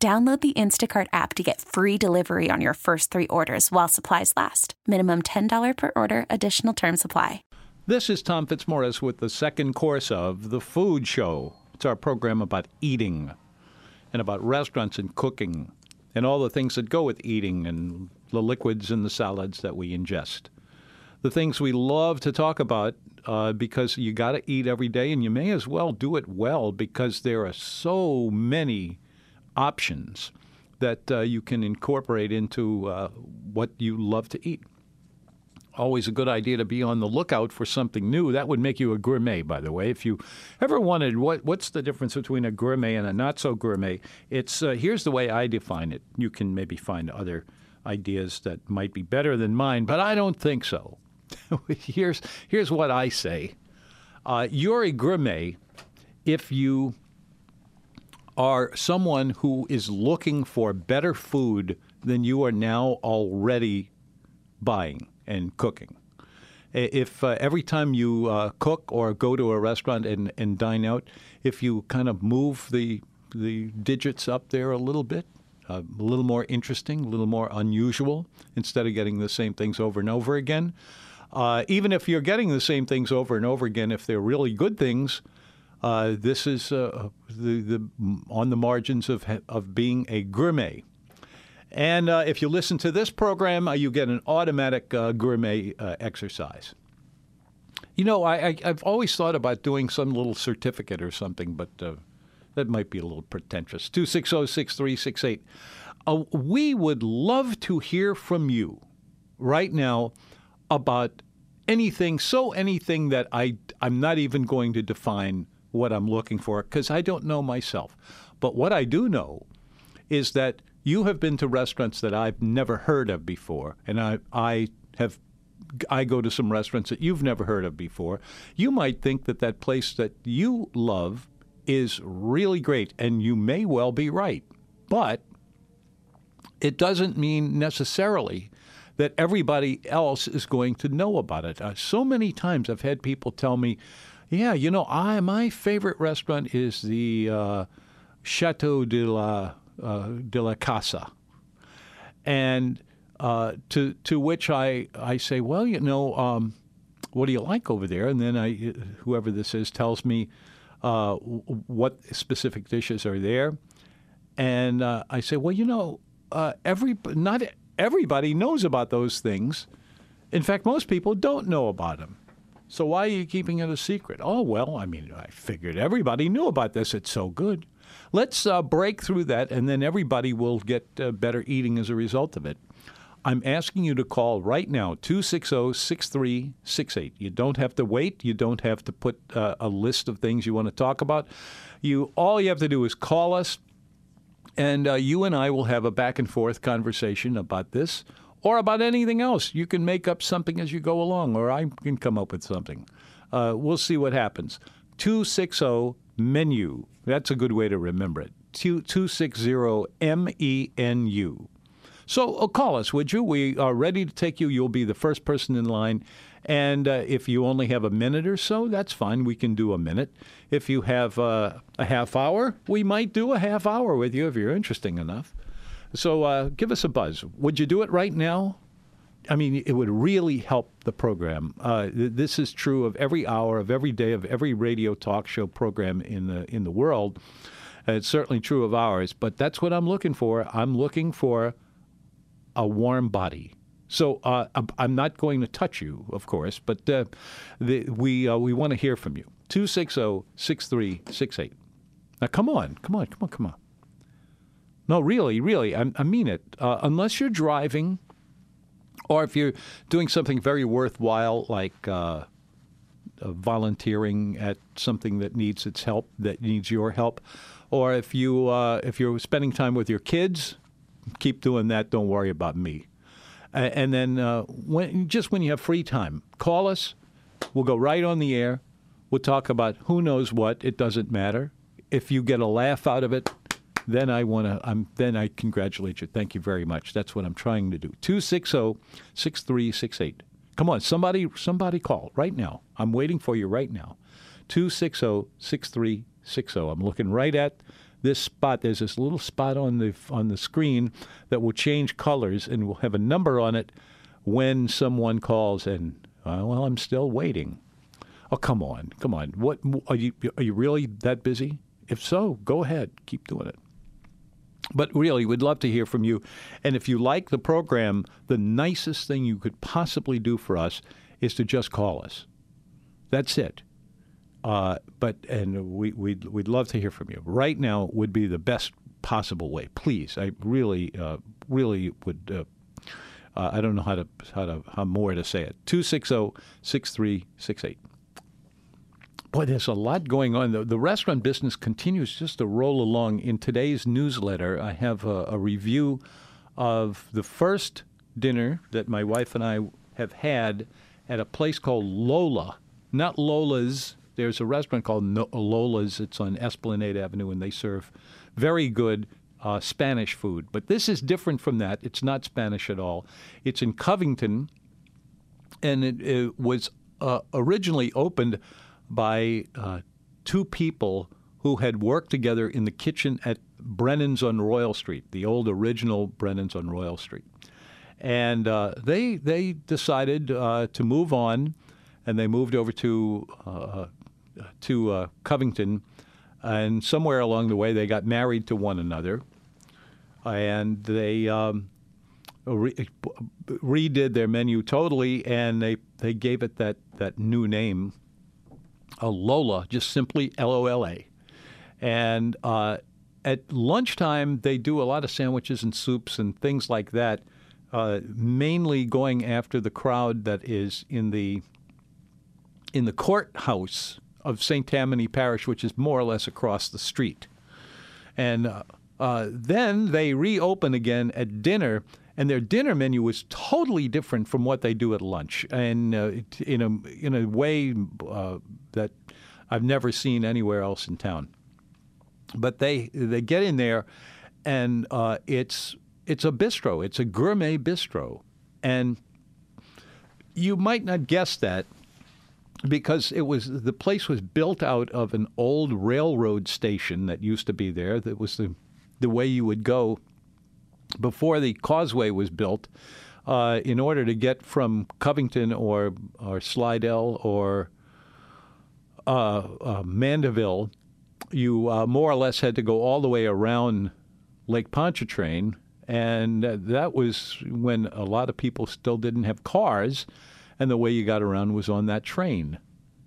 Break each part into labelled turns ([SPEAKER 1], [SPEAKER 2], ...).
[SPEAKER 1] Download the Instacart app to get free delivery on your first three orders while supplies last. Minimum $10 per order, additional term supply.
[SPEAKER 2] This is Tom Fitzmorris with the second course of The Food Show. It's our program about eating and about restaurants and cooking and all the things that go with eating and the liquids and the salads that we ingest. The things we love to talk about uh, because you got to eat every day and you may as well do it well because there are so many options that uh, you can incorporate into uh, what you love to eat. Always a good idea to be on the lookout for something new. That would make you a gourmet, by the way. If you ever wanted, what, what's the difference between a gourmet and a not so gourmet? It's uh, here's the way I define it. You can maybe find other ideas that might be better than mine, but I don't think so. here's here's what I say: uh, You're a gourmet if you are someone who is looking for better food than you are now already buying and cooking. If uh, every time you uh, cook or go to a restaurant and, and dine out, if you kind of move the the digits up there a little bit, uh, a little more interesting, a little more unusual, instead of getting the same things over and over again. Uh, even if you're getting the same things over and over again, if they're really good things, uh, this is uh, the, the, on the margins of, of being a gourmet. And uh, if you listen to this program, uh, you get an automatic uh, gourmet uh, exercise. You know, I, have always thought about doing some little certificate or something, but that might be a little pretentious. 260 6368. We would love to hear from you right now about anything, so anything that I, I'm not even going to define what I'm looking for because I don't know myself. But what I do know is that you have been to restaurants that I've never heard of before, and I, I have I go to some restaurants that you've never heard of before. You might think that that place that you love is really great, and you may well be right. But it doesn't mean necessarily that everybody else is going to know about it. Uh, so many times I've had people tell me, yeah, you know, I my favorite restaurant is the uh, Chateau de la uh, de la Casa, and uh, to to which I I say, well, you know, um, what do you like over there? And then I whoever this is tells me uh, what specific dishes are there, and uh, I say, well, you know, uh, every not everybody knows about those things. In fact, most people don't know about them. So why are you keeping it a secret? Oh, well, I mean, I figured everybody knew about this. It's so good. Let's uh, break through that, and then everybody will get uh, better eating as a result of it. I'm asking you to call right now, 260 6368. You don't have to wait. You don't have to put uh, a list of things you want to talk about. You All you have to do is call us, and uh, you and I will have a back and forth conversation about this or about anything else. You can make up something as you go along, or I can come up with something. Uh, we'll see what happens. 260 MENU. That's a good way to remember it. 260 M E N U. So uh, call us, would you? We are ready to take you. You'll be the first person in line. And uh, if you only have a minute or so, that's fine. We can do a minute. If you have uh, a half hour, we might do a half hour with you if you're interesting enough. So uh, give us a buzz. Would you do it right now? I mean, it would really help the program. Uh, this is true of every hour, of every day, of every radio talk show program in the in the world. And it's certainly true of ours. But that's what I'm looking for. I'm looking for a warm body. So uh, I'm not going to touch you, of course, but uh, the, we uh, we want to hear from you. 260 6368. Now, come on, come on, come on, come on. No, really, really, I, I mean it. Uh, unless you're driving, or if you're doing something very worthwhile, like uh, uh, volunteering at something that needs its help, that needs your help, or if you uh, if you're spending time with your kids, keep doing that. Don't worry about me. And then uh, when just when you have free time, call us. We'll go right on the air. We'll talk about who knows what. It doesn't matter. If you get a laugh out of it, then I want to. I'm then I congratulate you. Thank you very much. That's what I'm trying to do. 260-6368. Come on, somebody somebody call right now. I'm waiting for you right now. 260-6360. I'm looking right at this spot. There's this little spot on the on the screen that will change colors and will have a number on it when someone calls. And uh, well, I'm still waiting. Oh, come on, come on. What are you? Are you really that busy? If so, go ahead, keep doing it. But really, we'd love to hear from you. And if you like the program, the nicest thing you could possibly do for us is to just call us. That's it. Uh, but and we we'd, we'd love to hear from you. Right now would be the best possible way. Please, I really uh, really would. Uh, uh I don't know how to how to how more to say it. 260-6368. Boy, there's a lot going on. The, the, restaurant business continues just to roll along. In today's newsletter, I have a, a review of the first dinner that my wife and I have had at a place called Lola. Not Lola's there's a restaurant called Lola's. It's on Esplanade Avenue, and they serve very good uh, Spanish food. But this is different from that. It's not Spanish at all. It's in Covington, and it, it was uh, originally opened by uh, two people who had worked together in the kitchen at Brennan's on Royal Street, the old original Brennan's on Royal Street. And uh, they they decided uh, to move on, and they moved over to uh, to uh, Covington, and somewhere along the way they got married to one another, and they um, re- redid their menu totally, and they they gave it that that new name, a Lola, just simply L O L A, and. Uh, at lunchtime, they do a lot of sandwiches and soups and things like that, uh, mainly going after the crowd that is in the in the courthouse of St. Tammany Parish, which is more or less across the street. And uh, uh, then they reopen again at dinner, and their dinner menu is totally different from what they do at lunch, and uh, in a in a way uh, that I've never seen anywhere else in town. But they they get in there, and uh, it's it's a bistro. It's a gourmet bistro, and you might not guess that because it was the place was built out of an old railroad station that used to be there. That was the the way you would go before the causeway was built. Uh, in order to get from Covington or or Slidell or uh, uh, Mandeville, you uh, more or less had to go all the way around Lake Pontchartrain, and that was when a lot of people still didn't have cars and the way you got around was on that train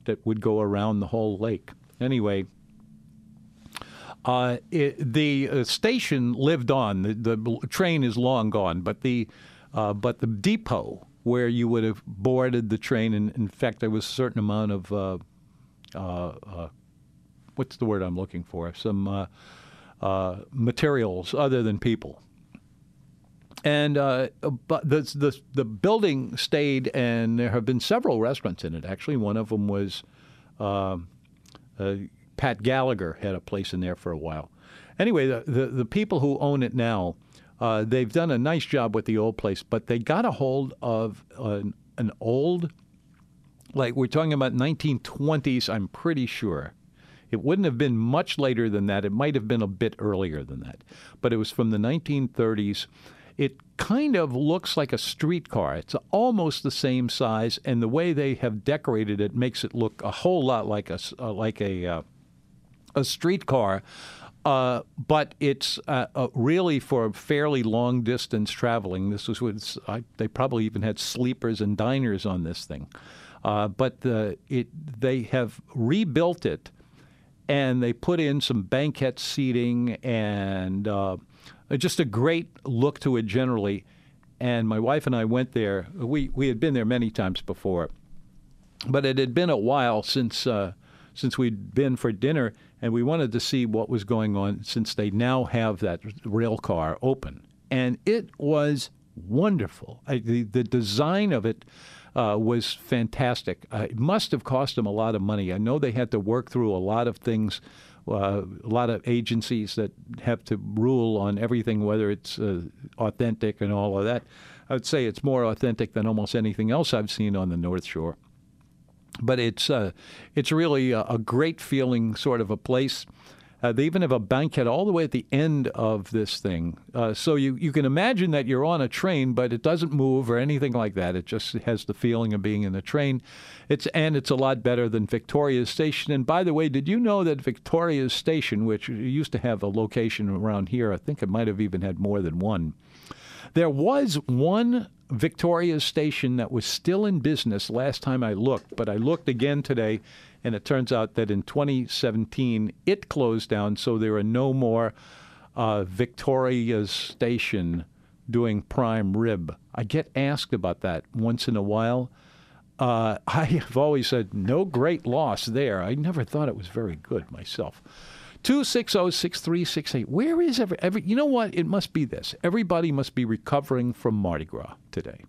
[SPEAKER 2] that would go around the whole lake. Anyway, uh, it, the uh, station lived on. The, the, train is long gone, but the uh, but the depot where you would have boarded the train, and in fact, there was a certain amount of uh, uh, uh, what's the word I'm looking for? Some materials other than people and but the, the the building stayed, and there have been several restaurants in it. Actually, one of them was uh, uh, Pat Gallagher had a place in there for a while. Anyway, the the, the people who own it now, uh, they've done a nice job with the old place, but they got a hold of an, an old, like we're talking about 1920s. I'm pretty sure. It wouldn't have been much later than that. It might have been a bit earlier than that, but it was from the 1930s it kind of looks like a streetcar. It's almost the same size, and the way they have decorated it makes it look a whole lot like a uh, like a uh, a streetcar. Uh, but it's uh, uh, really for fairly long distance traveling. This was they probably even had sleepers and diners on this thing. Uh, but it they have rebuilt it, and they put in some banquette seating and uh, just a great look to it generally. And my wife and I went there. We we had been there many times before, but it had been a while since uh, since we'd been for dinner, and we wanted to see what was going on since they now have that rail car open. and it was wonderful. I, the the design of it. Uh, was fantastic. Uh, it must have cost them a lot of money. I know they had to work through a lot of things, uh, a lot of agencies that have to rule on everything, whether it's uh, authentic and all of that. I would say it's more authentic than almost anything else I've seen on the North Shore. But it's uh, it's really a, a great feeling sort of a place. Uh, they even have a banquet all the way at the end of this thing. Uh, so you, you can imagine that you're on a train, but it doesn't move or anything like that. It just has the feeling of being in the train. It's and it's a lot better than Victoria Station. And by the way, did you know that Victoria Station, which used to have a location around here, I think it might have even had more than one. There was one Victoria Station that was still in business last time I looked, but I looked again today and it turns out that in 2017 it closed down, so there are no more uh, Victoria Station doing prime rib. I get asked about that once in a while. Uh, I have always said no great loss there. I never thought it was very good myself. 260-6368. Where is every, every you know what? It must be this. Everybody must be recovering from Mardi Gras today.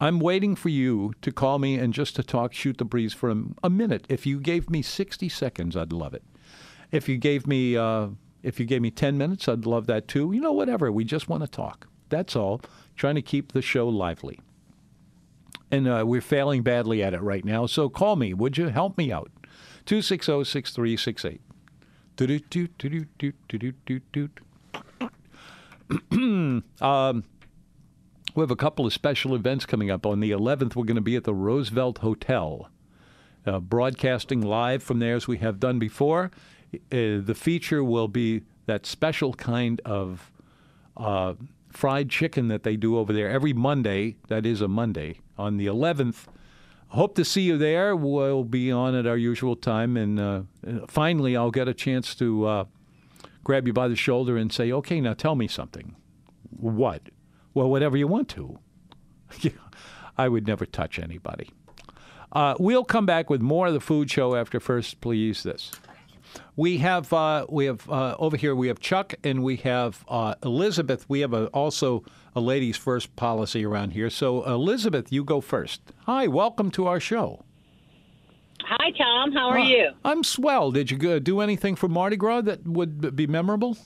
[SPEAKER 2] I'm waiting for you to call me and just to talk, shoot the breeze for a, a minute. If you gave me 60 seconds, I'd love it. If you gave me, uh, if you gave me 10 minutes, I'd love that too. You know, whatever. We just want to talk. That's all. Trying to keep the show lively. And uh, we're failing badly at it right now. So call me. Would you help me out? 260 6368. Um, we have a couple of special events coming up. On the 11th, we're going to be at the Roosevelt Hotel, uh, broadcasting live from there as we have done before. Uh, the feature will be that special kind of uh, fried chicken that they do over there every Monday. That is a Monday. On the 11th, hope to see you there. We'll be on at our usual time. And uh, finally, I'll get a chance to uh, grab you by the shoulder and say, okay, now tell me something. What? Well, whatever you want to. I would never touch anybody. Uh, we'll come back with more of the food show after first, please. This. We have uh, we have uh, over here we have Chuck and we have uh, Elizabeth. We have a, also a ladies first policy around here. So Elizabeth, you go first. Hi, welcome to our show.
[SPEAKER 3] Hi, Tom. How are you?
[SPEAKER 2] I'm swell. Did you do anything for Mardi Gras that would be memorable?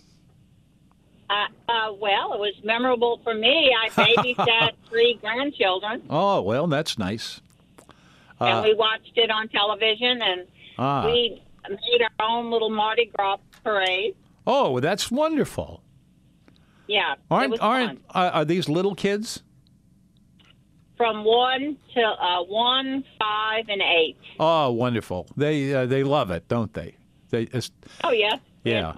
[SPEAKER 3] Uh, uh, well, it was memorable for me. I babysat three grandchildren.
[SPEAKER 2] Oh, well, that's nice.
[SPEAKER 3] Uh, and we watched it on television, and ah. we made our own little Mardi Gras parade.
[SPEAKER 2] Oh, that's wonderful.
[SPEAKER 3] Yeah,
[SPEAKER 2] aren't aren't are these little kids?
[SPEAKER 3] From one to uh, one, five, and eight.
[SPEAKER 2] Oh, wonderful! They uh, they love it, don't they? They.
[SPEAKER 3] oh yeah. Yeah.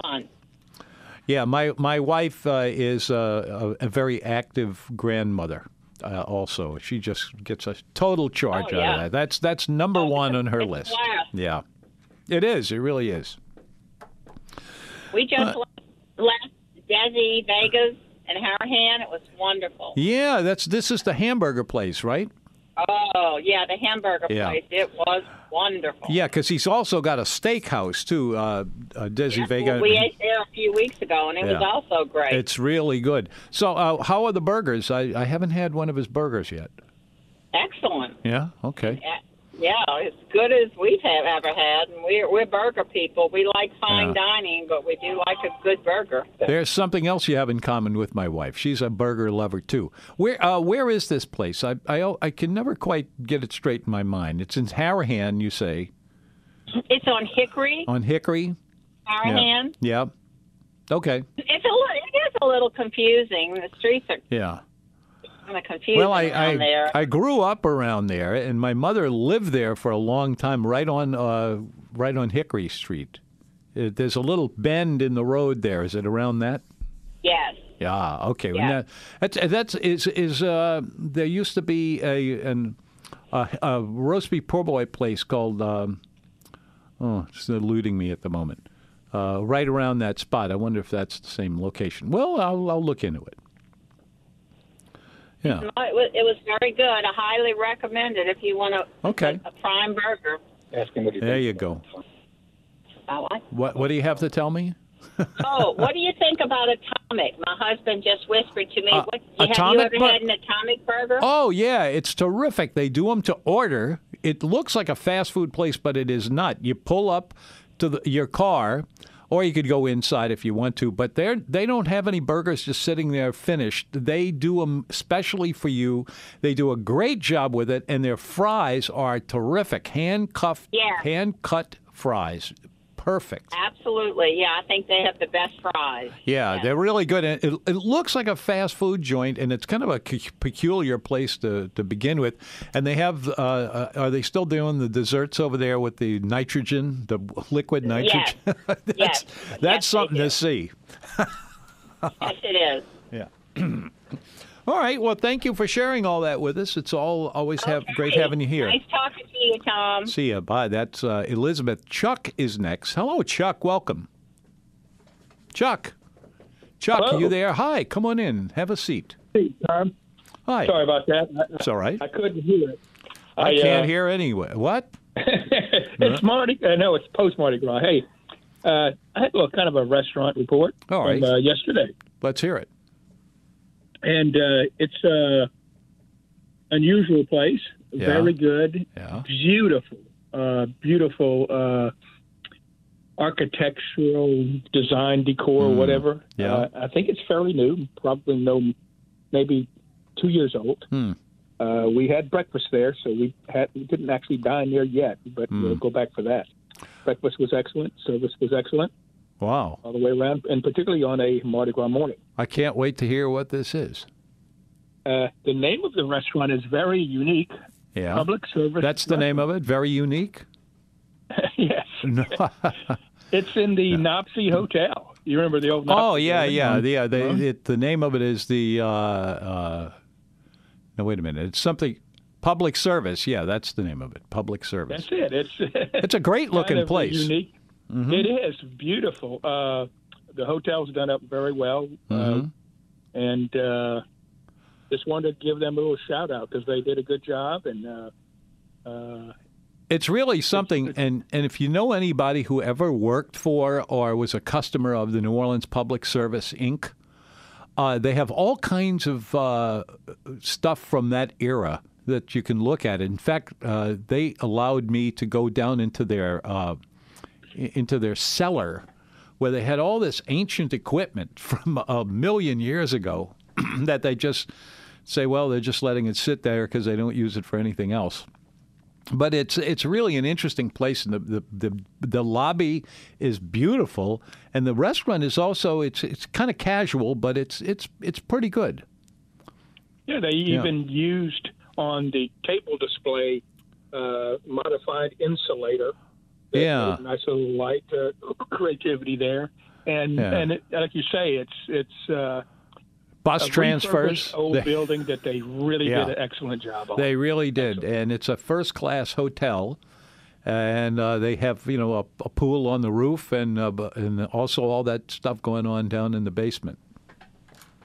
[SPEAKER 2] Yeah, my my wife uh, is a, a, very active grandmother. Uh, also, she just gets a total charge
[SPEAKER 3] oh, yeah.
[SPEAKER 2] out of that. That's that's number
[SPEAKER 3] oh,
[SPEAKER 2] one on her list. Yeah, it is. It really is.
[SPEAKER 3] We just uh, left Desi Vega's and Harahan. It was wonderful.
[SPEAKER 2] Yeah, that's this is the hamburger place, right?
[SPEAKER 3] Oh yeah, the hamburger yeah. place. It was wonderful.
[SPEAKER 2] Yeah, because he's also got a steakhouse too, uh, uh, Desi
[SPEAKER 3] yeah,
[SPEAKER 2] Vega.
[SPEAKER 3] We ate there a few weeks ago, and it yeah. was also great.
[SPEAKER 2] It's really good. So, uh, how are the burgers? I, I haven't had one of his burgers yet.
[SPEAKER 3] Excellent.
[SPEAKER 2] Yeah. Okay.
[SPEAKER 3] Yeah, as good as we've have ever had. And we're we're burger people. We like fine
[SPEAKER 2] yeah.
[SPEAKER 3] dining, but we do like a good burger.
[SPEAKER 2] There's something else you have in common with my wife. She's a burger lover too. Where uh, where is this place? I, I I can never quite get it straight in my mind. It's in Harahan, you say.
[SPEAKER 3] It's on Hickory.
[SPEAKER 2] On Hickory.
[SPEAKER 3] Harahan.
[SPEAKER 2] Yeah. yeah. Okay.
[SPEAKER 3] It's a little, it is a little confusing. The streets are.
[SPEAKER 2] Yeah
[SPEAKER 3] kind of confusing
[SPEAKER 2] well, I,
[SPEAKER 3] I.
[SPEAKER 2] I grew up around there, and my mother lived there for a long time, right on uh, right on Hickory Street. It, uh, there's a little bend in the road there. Is it around that?
[SPEAKER 3] Yes.
[SPEAKER 2] Yeah. Okay. Yes. That, that's that's is is uh, there used to be a an a, a roast beef poor boy place called um, oh it's eluding me at the moment. Uh, right around that spot. I wonder if that's the same location. Well, I'll, I'll look into it. Yeah.
[SPEAKER 3] it was, it was very good. I highly recommend it if you want a,
[SPEAKER 2] okay.
[SPEAKER 3] a, a prime burger.
[SPEAKER 2] Ask him what he There you go.
[SPEAKER 3] I
[SPEAKER 2] what, what do you have to tell me?
[SPEAKER 3] oh, what do you think about Atomic? My husband just whispered to me. Uh, what,
[SPEAKER 2] atomic
[SPEAKER 3] have you ever bur- had an Atomic burger?
[SPEAKER 2] Oh yeah, it's terrific. They do them to order. It looks like a fast food place, but it is not. You pull up to the, your car or you could go inside if you want to. But they they don't have any burgers just sitting there finished. They do them specially for you. They do a great job with it, and their fries are terrific, hand cuffed,
[SPEAKER 3] yeah.
[SPEAKER 2] hand cut fries perfect.
[SPEAKER 3] Absolutely. Yeah, I think they have the best fries.
[SPEAKER 2] Yeah, they're really good. It, it, looks like a fast food joint, and it's kind of a peculiar place to, to begin with. And they have, uh, uh, are they still doing the desserts over there with the nitrogen, the liquid nitrogen?
[SPEAKER 3] Yes.
[SPEAKER 2] that's
[SPEAKER 3] yes.
[SPEAKER 2] that's yes, something to see.
[SPEAKER 3] yes, it is.
[SPEAKER 2] Yeah. All right. Well, thank you for sharing all that with us. It's all always have okay. great having you here.
[SPEAKER 3] Nice talking to you, Tom.
[SPEAKER 2] See you. Bye. That's uh, Elizabeth. Chuck is next. Hello, Chuck. Welcome. Chuck. Chuck,
[SPEAKER 4] Hello.
[SPEAKER 2] are you there? Hi. Come on in. Have a seat.
[SPEAKER 4] Hey, Tom.
[SPEAKER 2] Hi.
[SPEAKER 4] Sorry about that.
[SPEAKER 2] It's all right.
[SPEAKER 4] I couldn't hear it.
[SPEAKER 2] I, I can't uh, hear anyway. What?
[SPEAKER 4] it's Mardi. I uh, know it's post Mardi Gras. Hey, uh, I had a little kind of a restaurant report
[SPEAKER 2] all right.
[SPEAKER 4] from uh, yesterday.
[SPEAKER 2] Let's hear it
[SPEAKER 4] and uh, it's a unusual place.
[SPEAKER 2] Yeah.
[SPEAKER 4] Very good.
[SPEAKER 2] Yeah.
[SPEAKER 4] Beautiful. Uh, beautiful uh, architectural design, decor,
[SPEAKER 2] mm.
[SPEAKER 4] whatever.
[SPEAKER 2] Yeah.
[SPEAKER 4] Uh, I think it's fairly new. Probably no, maybe two years old.
[SPEAKER 2] Hmm.
[SPEAKER 4] Uh, we had breakfast there, so we had we didn't actually dine there yet, but
[SPEAKER 2] mm.
[SPEAKER 4] we'll go back for that. Breakfast was excellent. Service was excellent.
[SPEAKER 2] Wow.
[SPEAKER 4] All the way around, and particularly on a Mardi Gras morning.
[SPEAKER 2] I can't wait to hear what this is.
[SPEAKER 4] Uh, the name of the restaurant is very unique.
[SPEAKER 2] Yeah.
[SPEAKER 4] Public service.
[SPEAKER 2] That's the
[SPEAKER 4] restaurant.
[SPEAKER 2] name of it? Very unique?
[SPEAKER 4] yes. it's in the yeah. NOPSI Hotel. You remember the old NOPSI
[SPEAKER 2] Oh, yeah, yeah. The, uh, the,
[SPEAKER 4] huh?
[SPEAKER 2] it, the name of it is the. Uh, uh, no, wait a minute. It's something. Public service. Yeah, that's the name of it. Public service.
[SPEAKER 4] That's it. It's
[SPEAKER 2] it's a great looking place.
[SPEAKER 4] Unique.
[SPEAKER 2] Mm-hmm.
[SPEAKER 4] It is beautiful. Uh, the hotel's done up very well,
[SPEAKER 2] mm-hmm.
[SPEAKER 4] uh, and uh, just wanted to give them a little shout out because they did a good job. And uh, uh,
[SPEAKER 2] it's really something. And and if you know anybody who ever worked for or was a customer of the New Orleans Public Service Inc. Uh, they have all kinds of uh, stuff from that era that you can look at. In fact, uh, they allowed me to go down into their uh, into their cellar where they had all this ancient equipment from a million years ago that they just say, well, they're just letting it sit there because they don't use it for anything else. But it's it's really an interesting place, and the, the, the the lobby is beautiful, and the restaurant is also it's it's kind of casual, but it's it's it's pretty good.
[SPEAKER 4] Yeah, they even yeah. used on the table display uh, modified insulator
[SPEAKER 2] yeah,
[SPEAKER 4] nice little light uh, creativity there, and
[SPEAKER 2] yeah.
[SPEAKER 4] and it, like you say, it's it's uh,
[SPEAKER 2] bus transfers.
[SPEAKER 4] Old they, building that they really
[SPEAKER 2] yeah.
[SPEAKER 4] did an excellent job on.
[SPEAKER 2] They really did,
[SPEAKER 4] excellent.
[SPEAKER 2] and it's a first class hotel. And uh, they have, you know, a, a, pool on the roof, and uh, and also all that stuff going on down in the basement.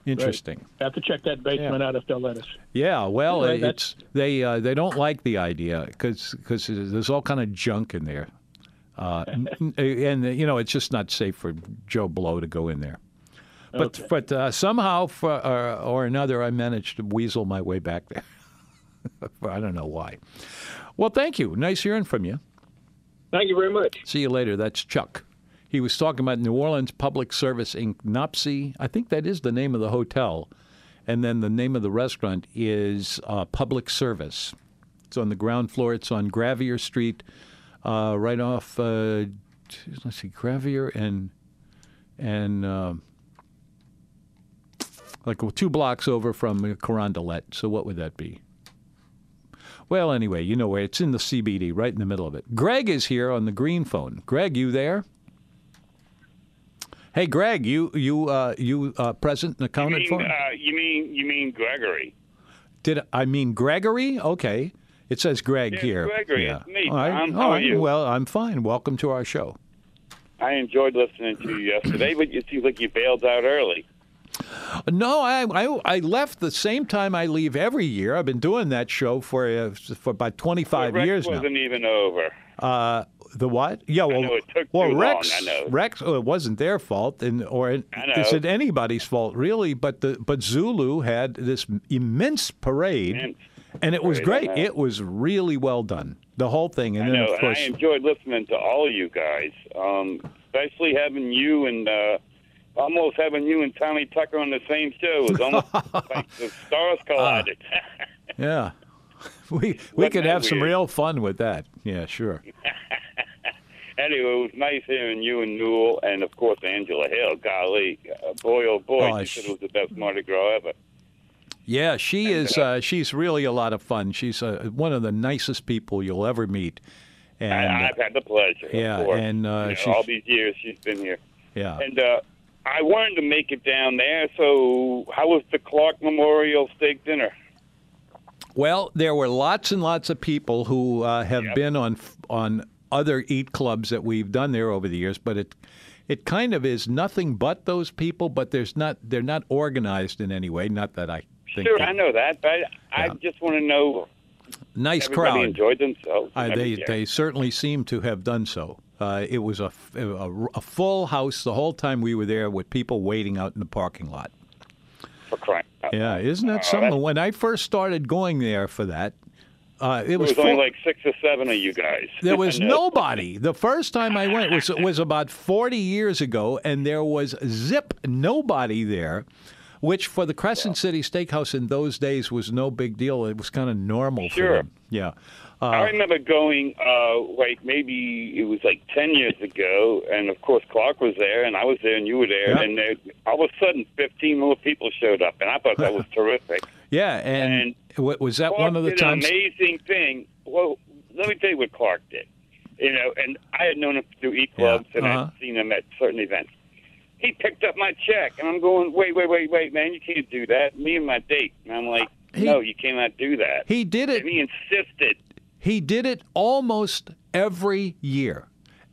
[SPEAKER 2] Interesting.
[SPEAKER 4] Right. Have to check that basement
[SPEAKER 2] yeah.
[SPEAKER 4] out if they'll let us.
[SPEAKER 2] Yeah, well,
[SPEAKER 4] anyway,
[SPEAKER 2] it's they uh, they don't like the idea because because there's all kind of junk in there. Uh, and you know it's just not safe for Joe Blow to go in there. But
[SPEAKER 4] okay.
[SPEAKER 2] but uh, somehow for, uh, or another, I managed to weasel my way back there. I don't know why. Well, thank you. Nice hearing from you.
[SPEAKER 4] Thank you very much.
[SPEAKER 2] See you later. That's Chuck. He was talking about New Orleans Public Service Inc. NOPSI. I think that is the name of the hotel, and then the name of the restaurant is uh, Public Service. It's on the ground floor. It's on Gravier Street uh, right off. Uh, let's see, Gravier and and uh, like two blocks over from Carondelet. So what would that be? Well, anyway, you know where it's in the CBD, right in the middle of it. Greg is here on the green phone. Greg, you there? Hey, Greg, you you uh, you uh, present and accounted
[SPEAKER 5] you mean,
[SPEAKER 2] for?
[SPEAKER 5] Uh, you mean you mean Gregory?
[SPEAKER 2] Did I mean Gregory? Okay. It says Greg
[SPEAKER 5] yes,
[SPEAKER 2] here.
[SPEAKER 5] Gregory,
[SPEAKER 2] yeah.
[SPEAKER 5] it's me.
[SPEAKER 2] All right.
[SPEAKER 5] Tom, how are you?
[SPEAKER 2] Well, I'm fine. Welcome to our show.
[SPEAKER 5] I enjoyed listening to you yesterday, but it seems like you bailed out early.
[SPEAKER 2] No, I, I, I left the same time I leave every year. I've been doing that show for uh, for about 25
[SPEAKER 5] well,
[SPEAKER 2] years now.
[SPEAKER 5] It wasn't even over.
[SPEAKER 2] Uh, The what? Yeah, well, well, Rex,
[SPEAKER 5] long,
[SPEAKER 2] Rex, oh, it wasn't their fault, and or it, is it anybody's fault really? But the but Zulu had this immense parade, immense and it was great. It was really well done, the whole thing. And
[SPEAKER 5] I
[SPEAKER 2] then
[SPEAKER 5] know,
[SPEAKER 2] of course,
[SPEAKER 5] I enjoyed listening to all of you guys, um, especially having you and. Uh, almost having you and Tommy Tucker on the same show. It was almost like the stars collided.
[SPEAKER 2] Uh, yeah. We we could have weird? some real fun with that. Yeah, sure.
[SPEAKER 5] anyway, it was nice hearing you and Newell, and of course Angela Hill. Golly, uh, boy oh boy, oh, she said it was the best Mardi Gras ever.
[SPEAKER 2] Yeah, she is. Uh, she's really a lot of fun. She's uh, one of the nicest people you'll ever meet.
[SPEAKER 5] And I, have had the pleasure.
[SPEAKER 2] Yeah, and uh,
[SPEAKER 5] you know, all these years she's been here.
[SPEAKER 2] Yeah,
[SPEAKER 5] and uh, I wanted to make it down there. So, how was the Clark Memorial Steak Dinner?
[SPEAKER 2] Well, there were lots and lots of people who uh, have yep. been on on other eat clubs that we've done there over the years, but it it kind of is nothing but those people. But there's not they're not organized in any way. Not that I think.
[SPEAKER 5] Sure,
[SPEAKER 2] that,
[SPEAKER 5] I know that, but yeah. I just want to know.
[SPEAKER 2] Nice
[SPEAKER 5] Everybody
[SPEAKER 2] crowd.
[SPEAKER 5] enjoyed themselves.
[SPEAKER 2] Uh, they they certainly seem to have done so. Uh, it was a, a, a full house the whole time we were there, with people waiting out in the parking lot
[SPEAKER 5] for crying out
[SPEAKER 2] Yeah, isn't that uh, something? When I first started going there for that, uh, it,
[SPEAKER 5] was,
[SPEAKER 2] was
[SPEAKER 5] only like six or seven of you guys.
[SPEAKER 2] There was nobody. The first time I went was was about forty years ago, and there was zip nobody there. Which for the Crescent yeah. City Steakhouse in those days was no big deal. It was kind of normal
[SPEAKER 5] sure.
[SPEAKER 2] for them. Yeah.
[SPEAKER 5] Uh, I remember going, uh, like maybe it was like ten years ago, and of course Clark was there, and I was there, and you were there, yep. and there, all of a sudden, fifteen more people showed up, and I thought that was terrific.
[SPEAKER 2] Yeah, and, and was that
[SPEAKER 5] Clark
[SPEAKER 2] one of the
[SPEAKER 5] did
[SPEAKER 2] times?
[SPEAKER 5] An amazing thing. Well, let me tell you what Clark did. You know, and I had known him through e clubs, yeah. and uh-huh. I'd seen him at certain events. He picked up my check, and I'm going, wait, wait, wait, wait, man, you can't do that. Me and my date, and I'm like, he, no, you cannot do that.
[SPEAKER 2] He did it.
[SPEAKER 5] And he insisted.
[SPEAKER 2] He did it almost every year,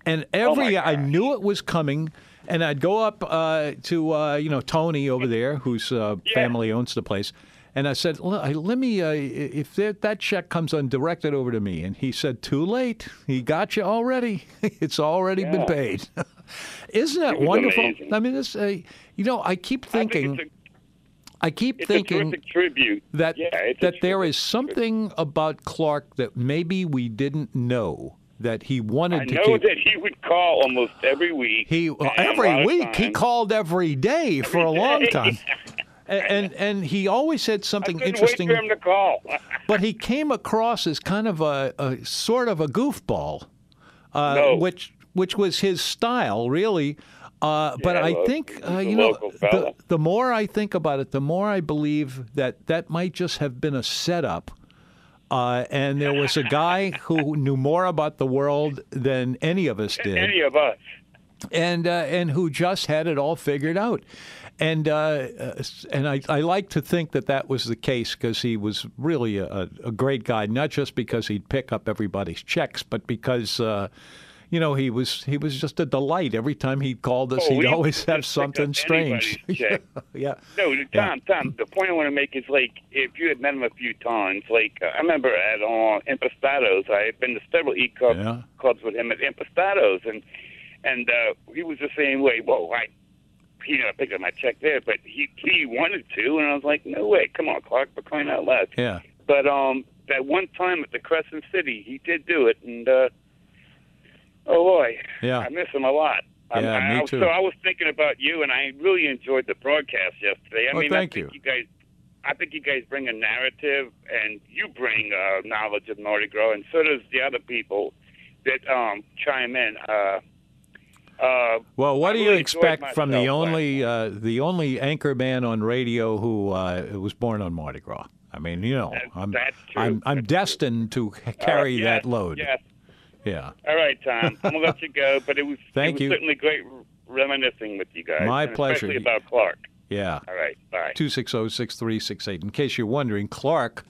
[SPEAKER 2] and every
[SPEAKER 5] oh
[SPEAKER 2] year I knew it was coming. And I'd go up uh, to uh, you know Tony over there, whose uh,
[SPEAKER 5] yeah.
[SPEAKER 2] family owns the place, and I said, "Let me uh, if that, that check comes undirected over to me." And he said, "Too late. He got you already. it's already
[SPEAKER 5] yeah.
[SPEAKER 2] been paid." Isn't that wonderful?
[SPEAKER 5] Amazing.
[SPEAKER 2] I mean, this. Uh, you know, I keep thinking.
[SPEAKER 5] I
[SPEAKER 2] I keep
[SPEAKER 5] it's
[SPEAKER 2] thinking that
[SPEAKER 5] yeah,
[SPEAKER 2] that there is something about Clark that maybe we didn't know that he wanted
[SPEAKER 5] I
[SPEAKER 2] to
[SPEAKER 5] know
[SPEAKER 2] keep.
[SPEAKER 5] that he would call almost every week.
[SPEAKER 2] He every week he called every day
[SPEAKER 5] every
[SPEAKER 2] for a
[SPEAKER 5] day.
[SPEAKER 2] long time. and, and, and he always said something interesting.
[SPEAKER 5] Wait for him to call.
[SPEAKER 2] but he came across as kind of a, a sort of a goofball, uh,
[SPEAKER 5] no.
[SPEAKER 2] which which was his style, really. Uh, but
[SPEAKER 5] yeah,
[SPEAKER 2] I
[SPEAKER 5] well,
[SPEAKER 2] think uh, you know the, the more I think about it, the more I believe that that might just have been a setup. Uh, and there was a guy who knew more about the world than any of us did.
[SPEAKER 5] Any of us.
[SPEAKER 2] And uh, and who just had it all figured out. And uh, and I, I like to think that that was the case because he was really a, a, great guy, not just because he'd pick up everybody's checks, but because uh, you know, he was he was just a delight. Every time he called us,
[SPEAKER 5] oh,
[SPEAKER 2] he'd always have something strange.
[SPEAKER 5] yeah.
[SPEAKER 2] yeah.
[SPEAKER 5] No, Tom,
[SPEAKER 2] yeah.
[SPEAKER 5] Tom. The point I want to make is like if you had met him a few times, like uh, I remember at uh, Impastato's, I had been to several e clubs,
[SPEAKER 2] yeah.
[SPEAKER 5] clubs with him at Impastato's, and and uh, he was the same way. Whoa, I. You know, I picked up my check there, but he he wanted to, and I was like, "No way, come on, Clark, for crying out loud!"
[SPEAKER 2] Yeah.
[SPEAKER 5] But um, that one time at the Crescent City, he did do it, and uh, Oh boy,
[SPEAKER 2] yeah,
[SPEAKER 5] I miss him a lot.
[SPEAKER 2] Yeah,
[SPEAKER 5] I,
[SPEAKER 2] me too.
[SPEAKER 5] So I was thinking about you, and I really enjoyed the broadcast yesterday. I
[SPEAKER 2] oh,
[SPEAKER 5] mean,
[SPEAKER 2] thank
[SPEAKER 5] I think
[SPEAKER 2] you.
[SPEAKER 5] you guys, I think you guys bring a narrative, and you bring uh, knowledge of Mardi Gras, and so does the other people that um, chime in. Uh, uh,
[SPEAKER 2] well, what
[SPEAKER 5] I
[SPEAKER 2] do
[SPEAKER 5] really
[SPEAKER 2] you expect from the only uh, the only anchor man on radio who uh, was born on Mardi Gras? I mean, you know,
[SPEAKER 5] That-
[SPEAKER 2] I'm
[SPEAKER 5] true.
[SPEAKER 2] I'm I'm destined to
[SPEAKER 5] uh,
[SPEAKER 2] carry
[SPEAKER 5] yes,
[SPEAKER 2] that load.
[SPEAKER 5] Yes.
[SPEAKER 2] Yeah.
[SPEAKER 5] All right, Tom. I'm gonna let you go, but it was
[SPEAKER 2] Thank
[SPEAKER 5] it was
[SPEAKER 2] you.
[SPEAKER 5] certainly great reminiscing with you guys.
[SPEAKER 2] My pleasure.
[SPEAKER 5] Especially about Clark.
[SPEAKER 2] Yeah.
[SPEAKER 5] All right. Bye.
[SPEAKER 2] 260-6368. In case you're wondering, Clark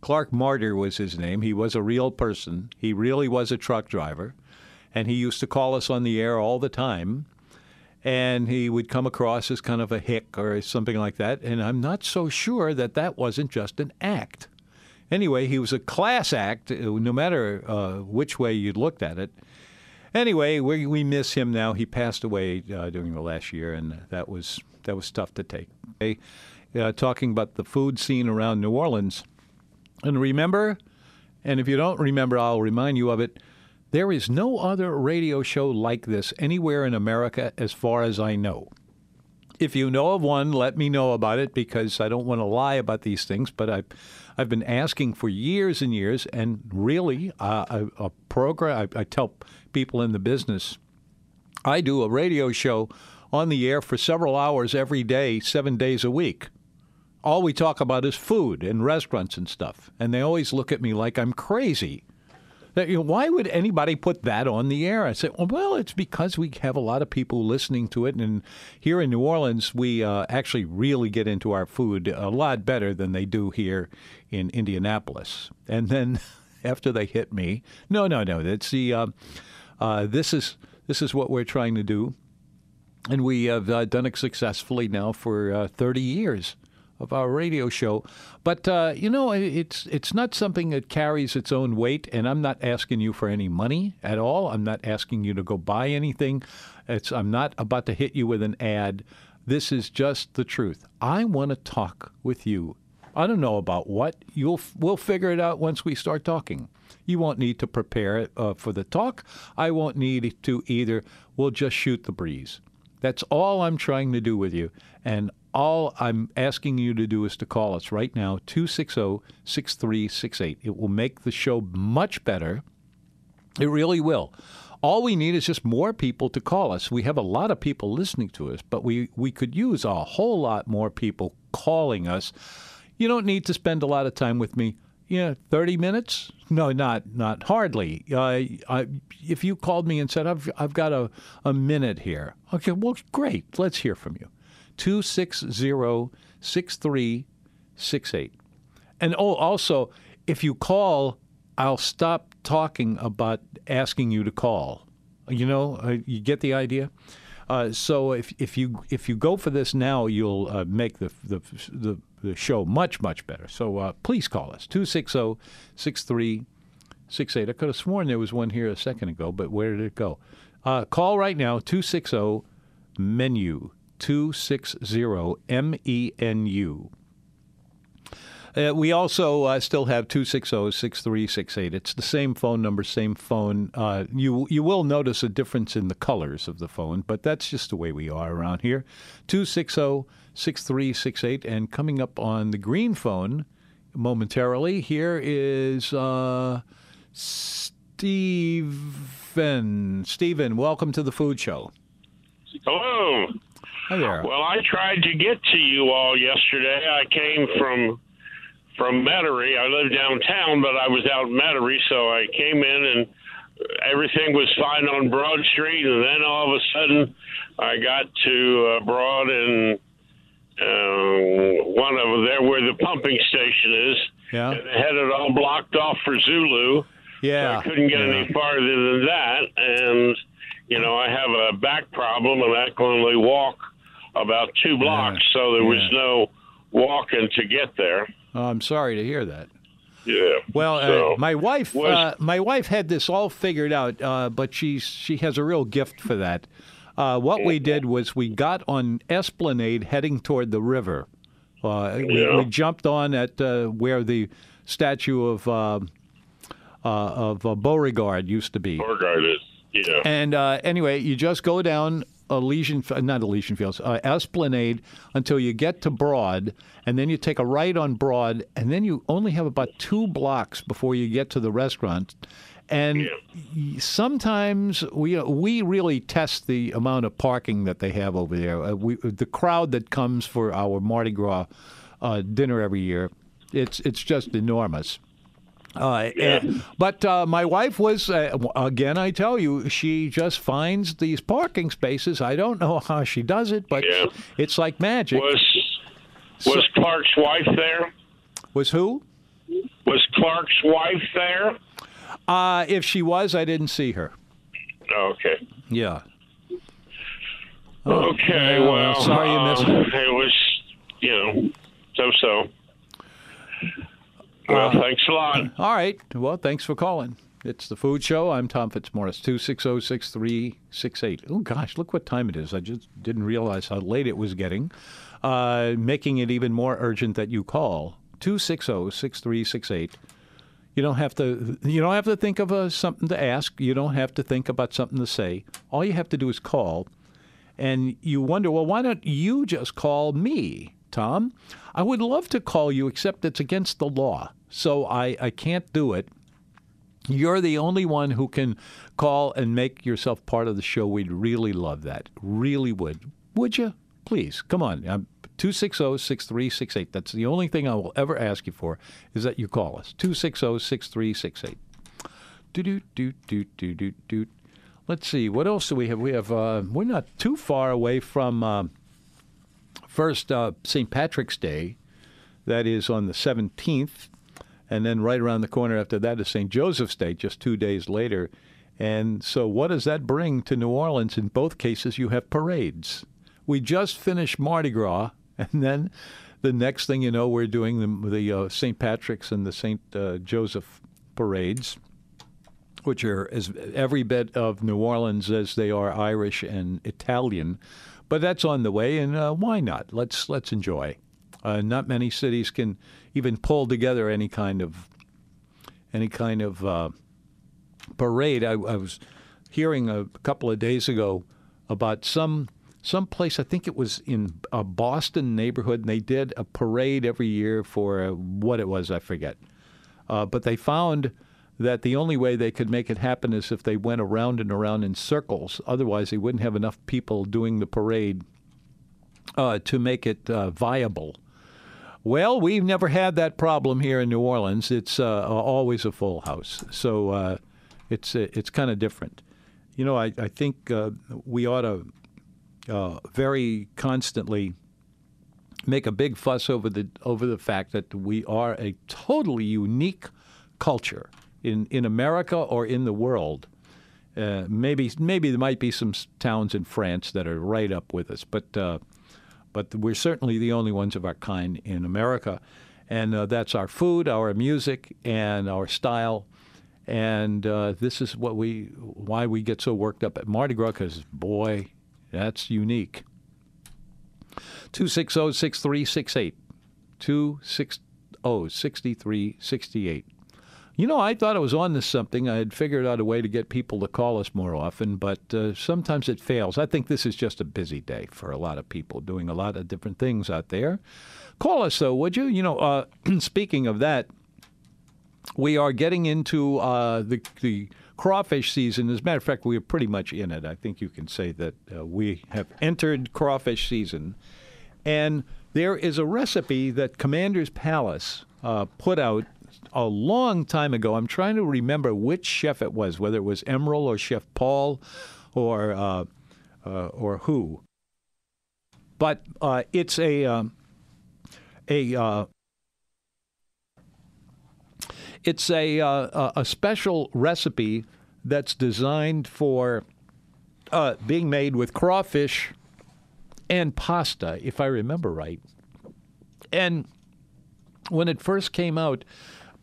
[SPEAKER 2] Clark Martyr was his name. He was a real person. He really was a truck driver, and he used to call us on the air all the time. And he would come across as kind of a hick or something like that. And I'm not so sure that that wasn't just an act. Anyway, he was a class act, uh, no matter uh, which way you looked at it. anyway, we we miss him now. He passed away uh, during the last year, and that was that was tough to take. Okay? Uh, talking about the food scene around New Orleans, and remember, and if you don't remember, I'll remind you of it. There is no other radio show like this anywhere in America, as far as I know. If you know of one, let me know about it because I don't want to lie about these things. But I've, I've been asking for years and years, and really, uh, a, a, program. I, I tell people in the business, I do a radio show on the air for several hours every day, seven days a week. All we talk about is food and restaurants and stuff, and they always look at me like I'm crazy why would anybody put that on the air? I said, well, it's because we have a lot of people listening to it, and here in New Orleans, we uh, actually really get into our food a lot better than they do here in Indianapolis. And then after they hit me, no, no, no, that's the uh, uh, this is this is what we're trying to do, and we have uh, done it successfully now for uh, 30 years of our radio show. But uh, you know, it's it's not something that carries its own weight, and I'm not asking you for any money at all. I'm not asking you to go buy anything. It's I'm not about to hit you with an ad. This is just the truth. I want to talk with you. I don't know about what. You'll we'll figure it out once we start talking. You won't need to prepare uh, for the talk. I won't need to either. We'll just shoot the breeze. That's all I'm trying to do with you. And all I'm asking you to do is to call us right now, 260 6368. It will make the show much better. It really will. All we need is just more people to call us. We have a lot of people listening to us, but we, we could use a whole lot more people calling us. You don't need to spend a lot of time with me. Yeah, 30 minutes? No, not not hardly. I, if you called me and said, I've, I've got a, a minute here. Okay, well, great. Let's hear from you. 260 6368. And oh, also, if you call, I'll stop talking about asking you to call. You know, uh, you get the idea. Uh, so if if you if you go for this now, you'll uh, make the, the the the show much much better. So uh, please call us 260-6368. I could have sworn there was one here a second ago, but where did it go? Uh, call right now 260 menu 260 MENU. Uh, we also uh, still have 260-6368. It's the same phone number, same phone. Uh, you you will notice a difference in the colors of the phone, but that's just the way we are around here. 260-6368. And coming up on the green phone momentarily, here is uh, Stephen. Stephen, welcome to the Food Show.
[SPEAKER 6] Hello.
[SPEAKER 2] Hi there.
[SPEAKER 6] Well, I tried to get to you all yesterday. I came from from Metairie. I live downtown, but I was out in Metairie, so I came in and everything was fine on Broad Street, and then all of a sudden I got to uh, Broad and uh, one of there where the pumping station is.
[SPEAKER 2] Yeah.
[SPEAKER 6] And they had it all blocked off for Zulu.
[SPEAKER 2] Yeah.
[SPEAKER 6] So I couldn't get
[SPEAKER 2] yeah.
[SPEAKER 6] any farther than that, and you know I have a back problem, and I can only walk about two blocks, yeah. so there was no walking to get there.
[SPEAKER 2] Oh, I'm sorry to hear that.
[SPEAKER 6] Yeah.
[SPEAKER 2] Well,
[SPEAKER 6] so,
[SPEAKER 2] uh, my wife,
[SPEAKER 6] was,
[SPEAKER 2] uh, my wife had this all figured out, uh, but she's she has a real gift for that. Uh, what we did was we got on Esplanade heading toward the river. Uh, we,
[SPEAKER 6] yeah.
[SPEAKER 2] we, jumped on at uh, where the statue of of Beauregard used to be.
[SPEAKER 6] Beauregard is. Yeah.
[SPEAKER 2] And anyway, you just go down Elysian, not Elysian Fields, uh, Esplanade until you get to Broad, and then you take a right on Broad, and then you only have about two blocks before you get to the restaurant. And
[SPEAKER 6] yeah.
[SPEAKER 2] sometimes we we really test the amount of parking that they have over there. Uh, we, the crowd that comes for our Mardi Gras uh, dinner every year, it's it's just enormous. Uh,
[SPEAKER 6] yeah.
[SPEAKER 2] and, but uh, my wife was uh, again. I tell you, she just finds these parking spaces. I don't know how she does it, but
[SPEAKER 6] yeah.
[SPEAKER 2] it's like magic.
[SPEAKER 6] Was was so, Clark's wife there?
[SPEAKER 2] Was who?
[SPEAKER 6] Was Clark's wife there?
[SPEAKER 2] Uh, if she was, I didn't see her.
[SPEAKER 6] Okay.
[SPEAKER 2] Yeah.
[SPEAKER 6] Oh, okay. well,
[SPEAKER 2] sorry you missed it.
[SPEAKER 6] It was, you know, so so. Well, uh, thanks a lot.
[SPEAKER 2] All right. Well, thanks for calling. It's the Food Show. I'm Tom Fitzmorris, 260 6368. Oh, gosh, look what time it is. I just didn't realize how late it was getting, uh, making it even more urgent that you call 260 6368. You don't have to. You don't have to think of a, something to ask. You don't have to think about something to say. All you have to do is call, and you wonder, well, why don't you just call me, Tom? I would love to call you, except it's against the law, so I, I can't do it. You're the only one who can call and make yourself part of the show. We'd really love that. Really would. Would you? Please, come on. 260 6368. That's the only thing I will ever ask you for is that you call us. 260 6368. Do, do, do, do, do, do, do. Let's see. What else do we have? We have, uh, we're not too far away from uh, first uh, St. Patrick's Day. That is on the 17th. And then right around the corner after that is St. Joseph's Day, just two days later. And so, what does that bring to New Orleans? In both cases, you have parades. We just finished Mardi Gras, and then the next thing you know, we're doing the, the uh, St. Patrick's and the St. Uh, Joseph parades, which are as every bit of New Orleans as they are Irish and Italian. But that's on the way, and uh, why not? Let's let's enjoy. Uh, not many cities can even pull together any kind of any kind of uh, parade. I, I, was hearing a couple of days ago about some some place. I think it was in a Boston neighborhood, and they did a parade every year for uh, what it was. I forget. Uh, but they found that the only way they could make it happen is if they went around and around in circles. Otherwise, they wouldn't have enough people doing the parade uh, to make it uh, viable. Well, we've never had that problem here in New Orleans. It's uh, always a full house, so uh, it's it's kind of different. You know, I I think uh, we ought to uh, very constantly make a big fuss over the over the fact that we are a totally unique culture in in America or in the world. Uh, maybe maybe there might be some towns in France that are right up with us, but but we're certainly the only ones of our kind in America. And uh, that's our food, our music, and our style. And uh, this is what we why we get so worked up at Mardi Gras because boy, that's unique. 260 6368. 260 6368. You know, I thought I was on to something. I had figured out a way to get people to call us more often, but uh, sometimes it fails. I think this is just a busy day for a lot of people doing a lot of different things out there. Call us, though, would you? You know, uh, speaking of that, we are getting into uh, the, the crawfish season. As a matter of fact, we are pretty much in it. I think you can say that uh, we have entered crawfish season. And there is a recipe that Commander's Palace uh, put out a long time ago. I'm trying to remember which chef it was, whether it was Emeril or Chef Paul or uh, uh, or who. But uh, it's a um, a uh, it's a uh, a special recipe that's designed for uh, being made with crawfish and pasta, if I remember right. And when it first came out,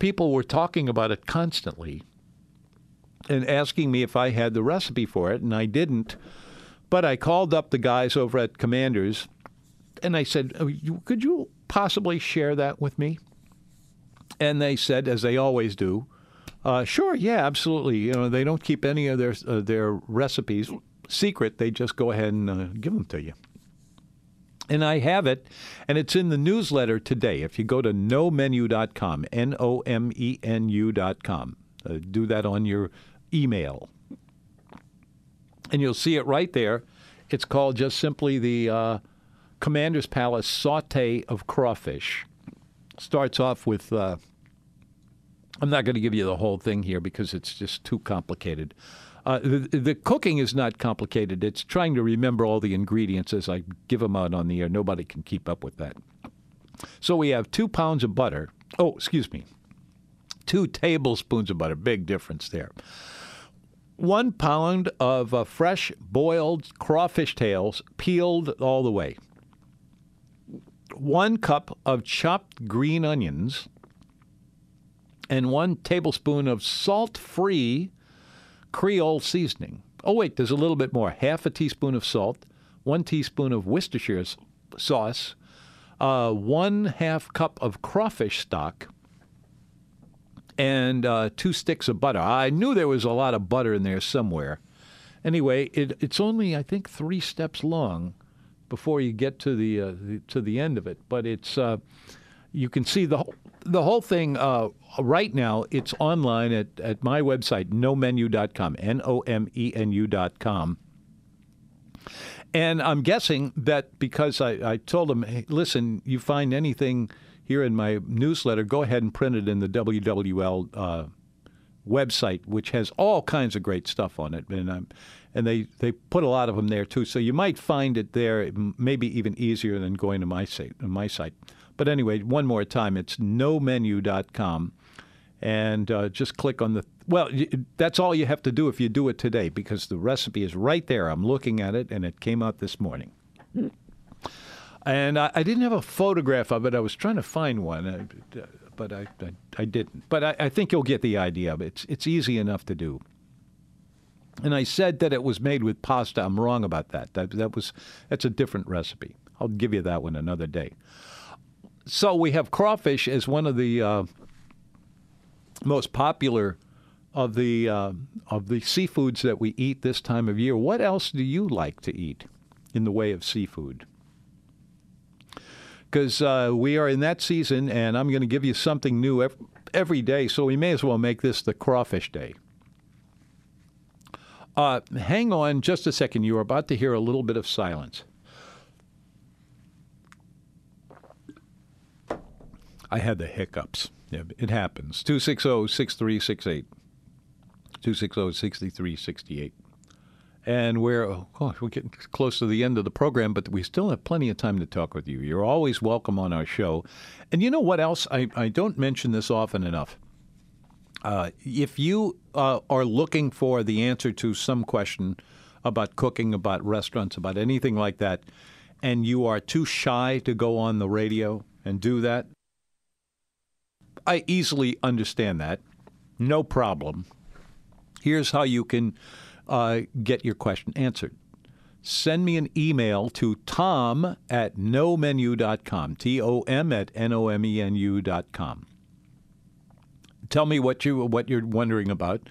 [SPEAKER 2] people were talking about it constantly and asking me if I had the recipe for it, and I didn't. But I called up the guys over at Commanders and I said, oh, Could you possibly share that with me? And they said, as they always do, uh, sure, yeah, absolutely. You know, they don't keep any of their uh, their recipes secret. They just go ahead and uh, give them to you. And I have it, and it's in the newsletter today. If you go to nomenu.com, N O M E N U.com, uh, do that on your email. And you'll see it right there. It's called just simply the uh, Commander's Palace Saute of Crawfish. Starts off with, uh, I'm not going to give you the whole thing here because it's just too complicated. Uh, the, the, cooking is not complicated. It's trying to remember all the ingredients as I give them out on the air. Nobody can keep up with that. So we have two pounds of butter. Oh, excuse me. Two tablespoons of butter. Big difference there. One pound of uh, fresh boiled crawfish tails, peeled all the way. One cup of chopped green onions and one tablespoon of salt free Creole seasoning. Oh, wait, there's a little bit more. Half a teaspoon of salt, one teaspoon of Worcestershire sauce, uh, one half cup of crawfish stock, and uh, two sticks of butter. I knew there was a lot of butter in there somewhere. Anyway, it, it's only I think three steps long before you get to the, uh, the to the end of it. But it's uh, you can see the whole, the whole thing uh, right now. It's online at, at my website, nomenu.com, N O M E N U.com. And I'm guessing that because I, I told them, hey, listen, you find anything here in my newsletter, go ahead and print it in the WWL uh, website, which has all kinds of great stuff on it. And um, and they, they put a lot of them there too. So you might find it there, maybe even easier than going to my site. My site. But anyway, one more time, it's nomenu.com. And uh, just click on the. Well, that's all you have to do if you do it today because the recipe is right there. I'm looking at it and it came out this morning. And I, I didn't have a photograph of it. I was trying to find one, uh, but I, I, I didn't. But I, I think you'll get the idea of it. It's, it's easy enough to do. And I said that it was made with pasta. I'm wrong about that. That, that was that's a different recipe. I'll give you that one another day. So we have crawfish as one of the uh, most popular of the uh, of the seafoods that we eat this time of year. What else do you like to eat in the way of seafood? Because uh, we are in that season, and I'm going to give you something new every, day. So we may as well make this the crawfish day. Uh, hang on just a second. You are about to hear a little bit of silence. I had the hiccups. Yeah, it happens. 260 6368. 260 6368. And we're, oh, we're getting close to the end of the program, but we still have plenty of time to talk with you. You're always welcome on our show. And you know what else? I, I don't mention this often enough. Uh, if you uh, are looking for the answer to some question about cooking, about restaurants, about anything like that, and you are too shy to go on the radio and do that, I easily understand that. No problem. Here's how you can uh, get your question answered. Send me an email to tom at nomenu.com, T O M at N O M E N U.com. Tell me what, you, what you're wondering about.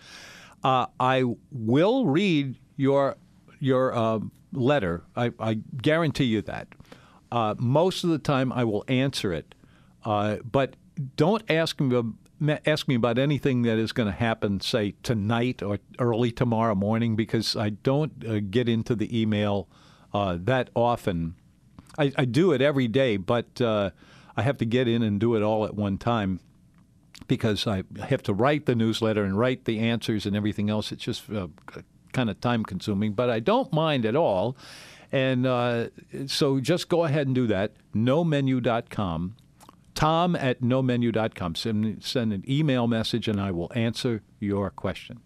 [SPEAKER 2] Uh, I will read your, your uh, letter. I, I, guarantee you that. Uh, most of the time, I will answer it. Uh, but don't ask me ask me about anything that is going to happen, say tonight or early tomorrow morning, because I don't uh, get into the email uh, that often. I, I, do it every day, but uh, I have to get in and do it all at one time because I have to write the newsletter and write the answers and everything else. It's just uh, kind of time consuming, but I don't mind at all. And uh, so just go ahead and do that. Nomenu.com tom at nomenu.com. Send, send an email message and I will answer your question.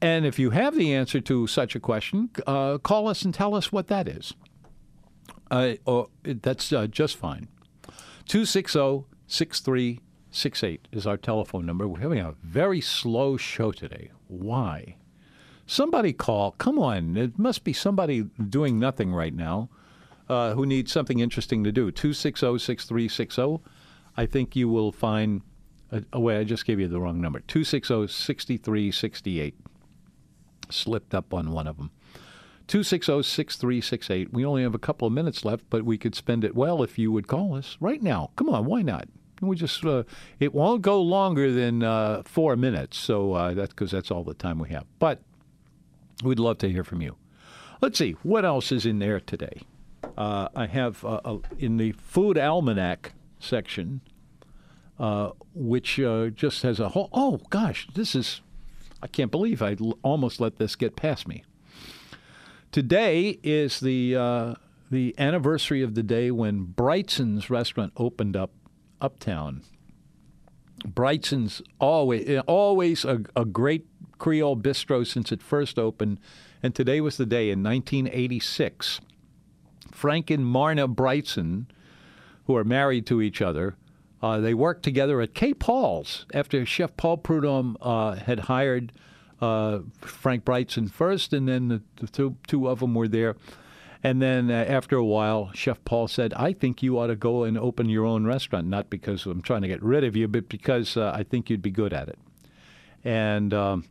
[SPEAKER 2] And if you have the answer to such a question, uh, call us and tell us what that is. Uh, or that's uh, just fine. 260 6368 is our telephone number. We're having a very slow show today. Why? Somebody call. Come on. It must be somebody doing nothing right now uh, who needs something interesting to do. 260 6360. I think you will find. A, oh, I just gave you the wrong number. 260 6368. Slipped up on one of them. 260 6368. We only have a couple of minutes left, but we could spend it well if you would call us right now. Come on, why not? We just uh, it won't go longer than uh, four minutes, so uh, that's because that's all the time we have. But we'd love to hear from you. Let's see what else is in there today. Uh, I have uh, in the food almanac section, uh, which uh, just has a whole. Oh gosh, this is. I can't believe I almost let this get past me. Today is the uh, the anniversary of the day when Brigtsen's restaurant opened up uptown. Brigtsen's always always a, a great Creole bistro since it first opened, and today was the day in 1986. Frank and Marna Brigtsen who are married to each other, Uh, they worked together at K. Paul's after Chef Paul Prudhomme uh, had hired uh, Frank Brigtsen first, and then the, the two, two of them were there. And then uh, after a while, Chef Paul said, I think you ought to go and open your own restaurant, not because I'm trying to get rid of you, but because uh, I think you'd be good at it. And um,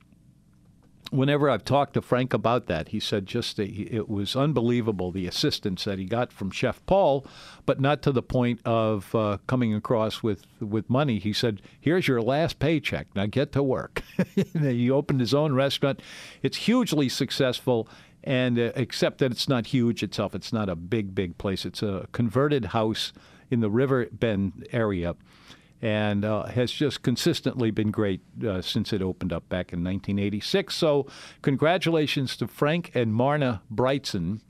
[SPEAKER 2] whenever I've talked to Frank about that, he said just it was unbelievable the assistance that he got from Chef Paul, but not to the point of uh, coming across with with money. He said, "Here's your last paycheck. Now get to work." he opened his own restaurant. It's hugely successful. And uh, except that it's not huge itself, it's not a big, big place. It's a converted house in the River Bend area and uh, has just consistently been great uh, since it opened up back in 1986. So, congratulations to Frank and Marna Brigtsen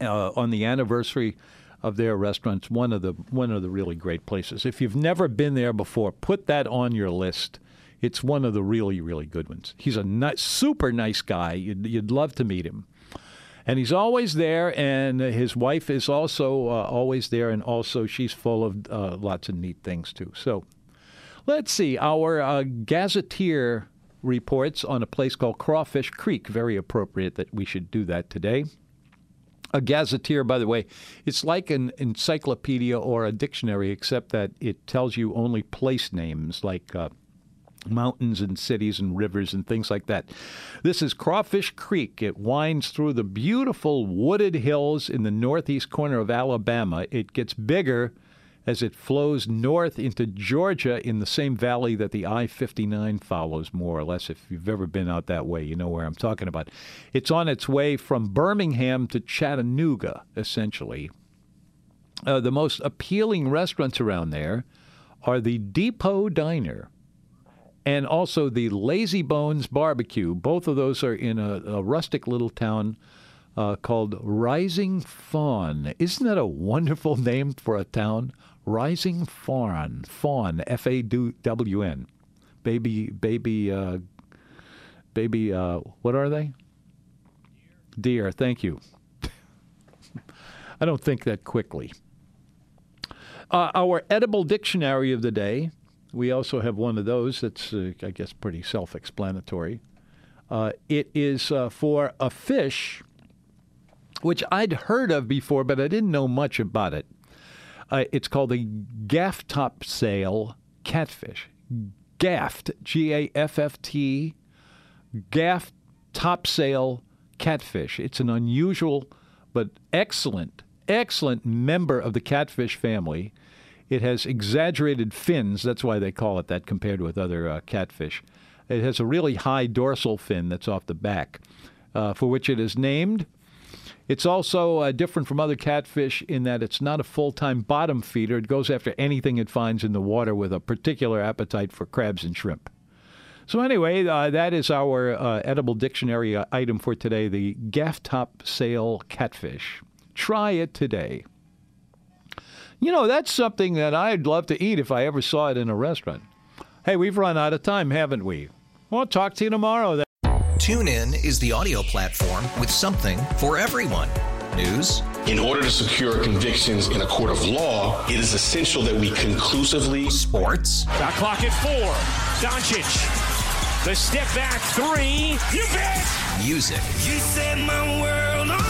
[SPEAKER 2] uh, on the anniversary of their restaurants. One of the one of the really great places. If you've never been there before, put that on your list. It's one of the really really good ones. He's a super nice guy. You'd, you'd love to meet him and he's always there. And his wife is also uh, always there, and also she's full of uh, lots of neat things too. So let's see our uh, gazetteer reports on a place called Crawfish Creek. Very appropriate that we should do that today. A gazetteer, by the way, it's like an encyclopedia or a dictionary, except that it tells you only place names like uh, mountains and cities and rivers and things like that. This is Crawfish Creek. It winds through the beautiful wooded hills in the northeast corner of Alabama. It gets bigger as it flows north into Georgia in the same valley that the I 59 follows, more or less. If you've ever been out that way, you know where I'm talking about. It's on its way from Birmingham to Chattanooga, essentially. Uh, the most appealing restaurants around there are the Depot Diner and also the Lazy Bones Barbecue. Both of those are in a, a rustic little town uh, called Rising Fawn. Isn't that a wonderful name for a town? Rising Fawn, Fawn, F A W N, baby, baby, uh, baby. Uh, what are they? Deer. Thank you. I don't think that quickly. Uh, our edible dictionary of the day we also have one of those that's, uh, I guess, pretty self explanatory. Uh, it is uh, for a fish which I'd heard of before, but I didn't know much about it. Uh, it's called a gaff topsail catfish. Gaffed, G A F F T, gaff topsail catfish. It's an unusual but excellent, excellent member of the catfish family. It has exaggerated fins. That's why they call it that compared with other uh, catfish. It has a really high dorsal fin that's off the back, uh, for which it is named. It's also uh, different from other catfish in that it's not a full time bottom feeder. It goes after anything it finds in the water with a particular appetite for crabs and shrimp. So, anyway, uh, that is our uh, edible dictionary uh, item for today the gaff top sail catfish. Try it today. You know, that's something that I'd love to eat if I ever saw it in a restaurant. Hey, we've run out of time, haven't we? We'll talk to you tomorrow then.
[SPEAKER 7] TuneIn is the audio platform with something for everyone. News.
[SPEAKER 8] In order to secure convictions in a court of law, it is essential that we conclusively.
[SPEAKER 7] Sports.
[SPEAKER 9] Got clock at four. Doncic. The step back three. You bet.
[SPEAKER 7] Music.
[SPEAKER 10] You set my world on